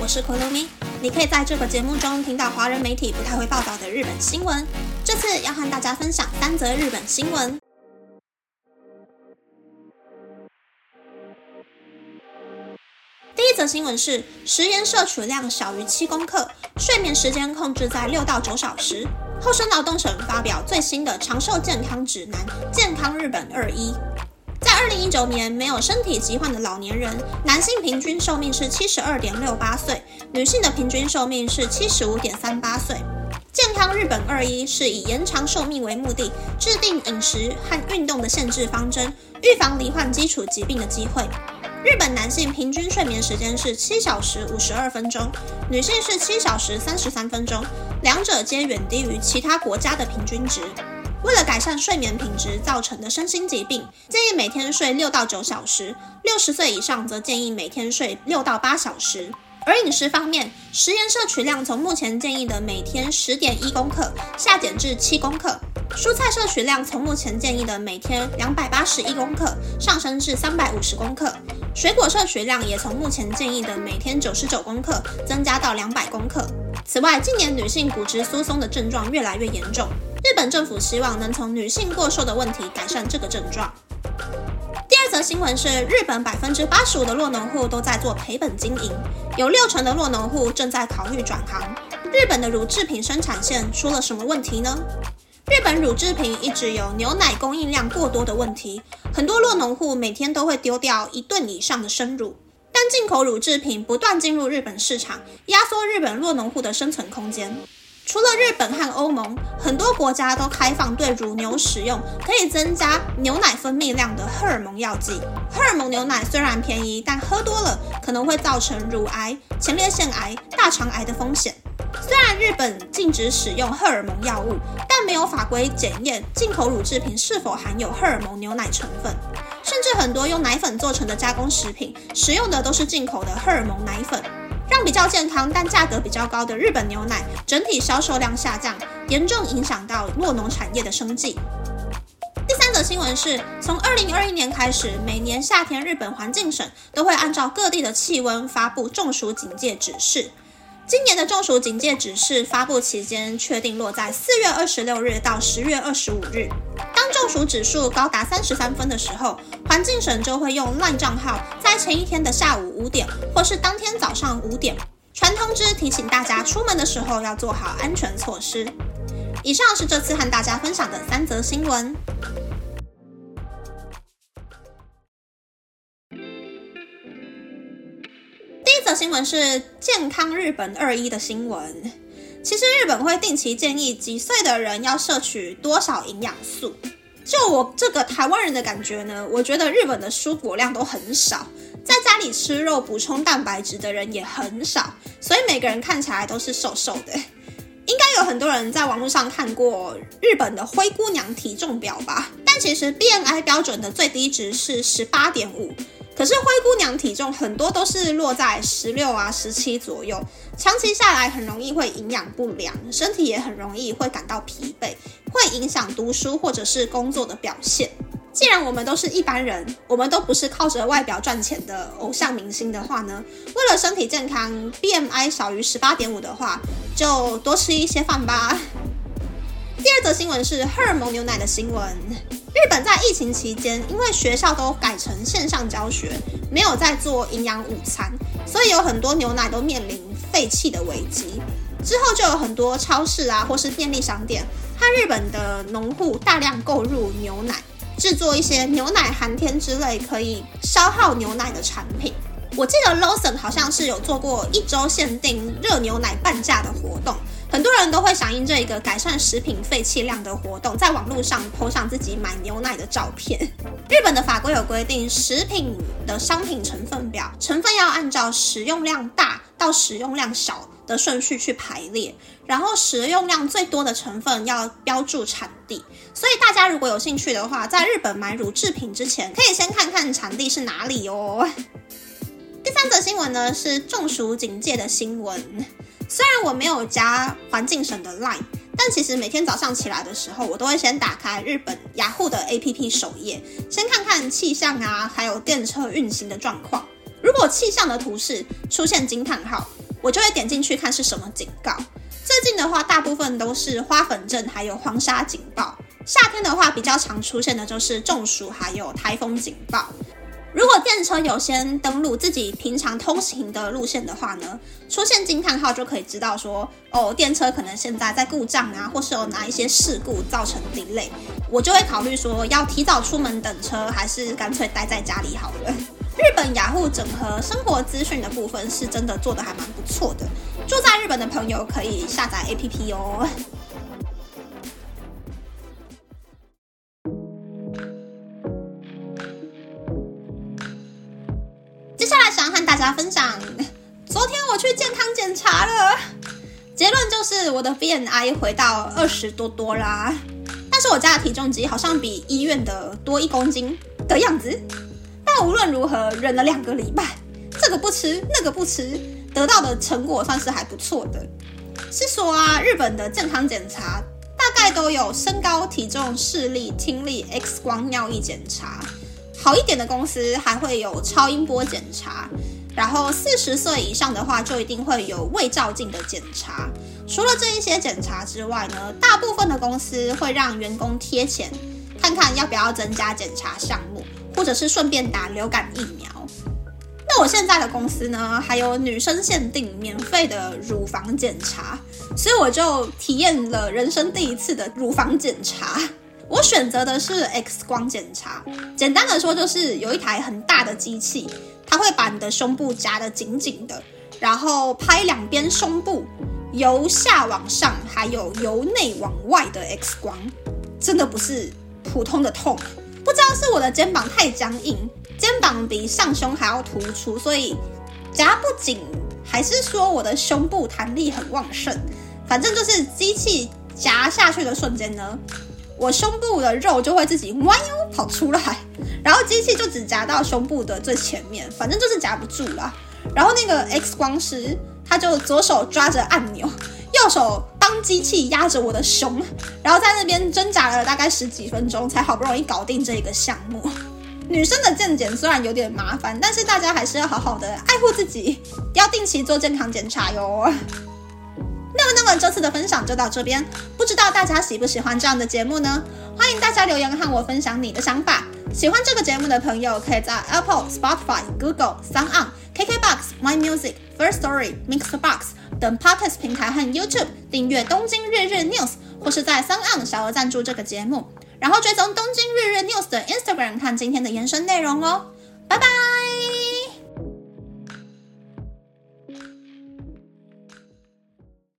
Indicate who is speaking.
Speaker 1: 我是可露咪。你可以在这个节目中听到华人媒体不太会报道的日本新闻。这次要和大家分享三则日本新闻。第一则新闻是食盐摄取量小于七公克，睡眠时间控制在六到九小时。厚生劳动省发表最新的长寿健康指南《健康日本二一》。在二零一九年，没有身体疾患的老年人，男性平均寿命是七十二点六八岁，女性的平均寿命是七十五点三八岁。健康日本二一是以延长寿命为目的，制定饮食和运动的限制方针，预防罹患基础疾病的机会。日本男性平均睡眠时间是七小时五十二分钟，女性是七小时三十三分钟，两者皆远低于其他国家的平均值。为了改善睡眠品质造成的身心疾病，建议每天睡六到九小时；六十岁以上则建议每天睡六到八小时。而饮食方面，食盐摄取量从目前建议的每天十点一公克下减至七公克；蔬菜摄取量从目前建议的每天两百八十一公克上升至三百五十公克。水果摄取量也从目前建议的每天九十九公克增加到两百公克。此外，近年女性骨质疏松的症状越来越严重，日本政府希望能从女性过瘦的问题改善这个症状。第二则新闻是，日本百分之八十五的落农户都在做赔本经营，有六成的落农户正在考虑转行。日本的乳制品生产线出了什么问题呢？日本乳制品一直有牛奶供应量过多的问题，很多落农户每天都会丢掉一吨以上的生乳。但进口乳制品不断进入日本市场，压缩日本落农户的生存空间。除了日本和欧盟，很多国家都开放对乳牛使用可以增加牛奶分泌量的荷尔蒙药剂。荷尔蒙牛奶虽然便宜，但喝多了可能会造成乳癌、前列腺癌、大肠癌的风险。虽然日本禁止使用荷尔蒙药物，但没有法规检验进口乳制品是否含有荷尔蒙牛奶成分，甚至很多用奶粉做成的加工食品使用的都是进口的荷尔蒙奶粉，比较健康但价格比较高的日本牛奶整体销售量下降，严重影响到酪农产业的生计。第三则新闻是从二零二一年开始，每年夏天日本环境省都会按照各地的气温发布中暑警戒指示。今年的中暑警戒指示发布期间确定落在四月二十六日到十月二十五日。当中暑指数高达三十三分的时候，环境省就会用 LINE 账号在前一天的下午五点或是当天早上五点传通知，提醒大家出门的时候要做好安全措施。以上是这次和大家分享的三则新闻。则新闻是健康日本二一的新闻。其实日本会定期建议几岁的人要摄取多少营养素。就我这个台湾人的感觉呢，我觉得日本的蔬果量都很少，在家里吃肉补充蛋白质的人也很少，所以每个人看起来都是瘦瘦的。应该有很多人在网络上看过日本的灰姑娘体重表吧？但其实 BMI 标准的最低值是十八点五。可是灰体重很多都是落在十六啊、十七左右，长期下来很容易会营养不良，身体也很容易会感到疲惫，会影响读书或者是工作的表现。既然我们都是一般人，我们都不是靠着外表赚钱的偶像明星的话呢，为了身体健康，BMI 小于十八点五的话，就多吃一些饭吧。第二则新闻是荷尔蒙牛奶的新闻。日本在疫情期间，因为学校都改成线上教学，没有在做营养午餐，所以有很多牛奶都面临废弃的危机。之后就有很多超市啊，或是便利商店和日本的农户大量购入牛奶，制作一些牛奶寒天之类可以消耗牛奶的产品。我记得 Lawson 好像是有做过一周限定热牛奶半价的活动。很多人都会响应这一个改善食品废弃量的活动，在网络上 po 上自己买牛奶的照片。日本的法规有规定，食品的商品成分表成分要按照使用量大到使用量小的顺序去排列，然后使用量最多的成分要标注产地。所以大家如果有兴趣的话，在日本买乳制品之前，可以先看看产地是哪里哦。第三则新闻呢是中暑警戒的新闻。虽然我没有加环境省的 Line，但其实每天早上起来的时候，我都会先打开日本雅虎的 APP 首页，先看看气象啊，还有电车运行的状况。如果气象的图示出现惊叹号，我就会点进去看是什么警告。最近的话，大部分都是花粉症，还有黄沙警报。夏天的话，比较常出现的就是中暑，还有台风警报。如果电车有先登录自己平常通行的路线的话呢，出现惊叹号就可以知道说，哦，电车可能现在在故障啊，或是有哪一些事故造成 delay，我就会考虑说要提早出门等车，还是干脆待在家里好了。日本雅虎整合生活资讯的部分是真的做的还蛮不错的，住在日本的朋友可以下载 APP 哦。分享，昨天我去健康检查了，结论就是我的 BMI 回到二十多多啦，但是我家的体重机好像比医院的多一公斤的样子。但无论如何，忍了两个礼拜，这个不吃那个不吃，得到的成果算是还不错的。是说啊，日本的健康检查大概都有身高、体重、视力、听力、X 光、尿液检查。好一点的公司还会有超音波检查，然后四十岁以上的话就一定会有胃照镜的检查。除了这一些检查之外呢，大部分的公司会让员工贴钱，看看要不要增加检查项目，或者是顺便打流感疫苗。那我现在的公司呢，还有女生限定免费的乳房检查，所以我就体验了人生第一次的乳房检查。我选择的是 X 光检查，简单的说就是有一台很大的机器，它会把你的胸部夹得紧紧的，然后拍两边胸部由下往上，还有由内往外的 X 光，真的不是普通的痛，不知道是我的肩膀太僵硬，肩膀比上胸还要突出，所以夹不紧，还是说我的胸部弹力很旺盛，反正就是机器夹下去的瞬间呢。我胸部的肉就会自己弯腰跑出来，然后机器就只夹到胸部的最前面，反正就是夹不住啦。然后那个 X 光师他就左手抓着按钮，右手帮机器压着我的胸，然后在那边挣扎了大概十几分钟，才好不容易搞定这一个项目。女生的健检虽然有点麻烦，但是大家还是要好好的爱护自己，要定期做健康检查哟。这次的分享就到这边。不知道大家喜不喜欢这样的节目呢？欢迎大家留言和我分享你的想法。喜欢这个节目的朋友，可以在 Apple、Spotify、Google、Sound On、KKBox、My Music、First Story、Mixbox 等 Podcast 平台和 YouTube 订阅《东京日日 News》，或是在 Sound On 小额赞助这个节目，然后追踪《东京日日 News》的 Instagram 看今天的延伸内容哦。拜拜。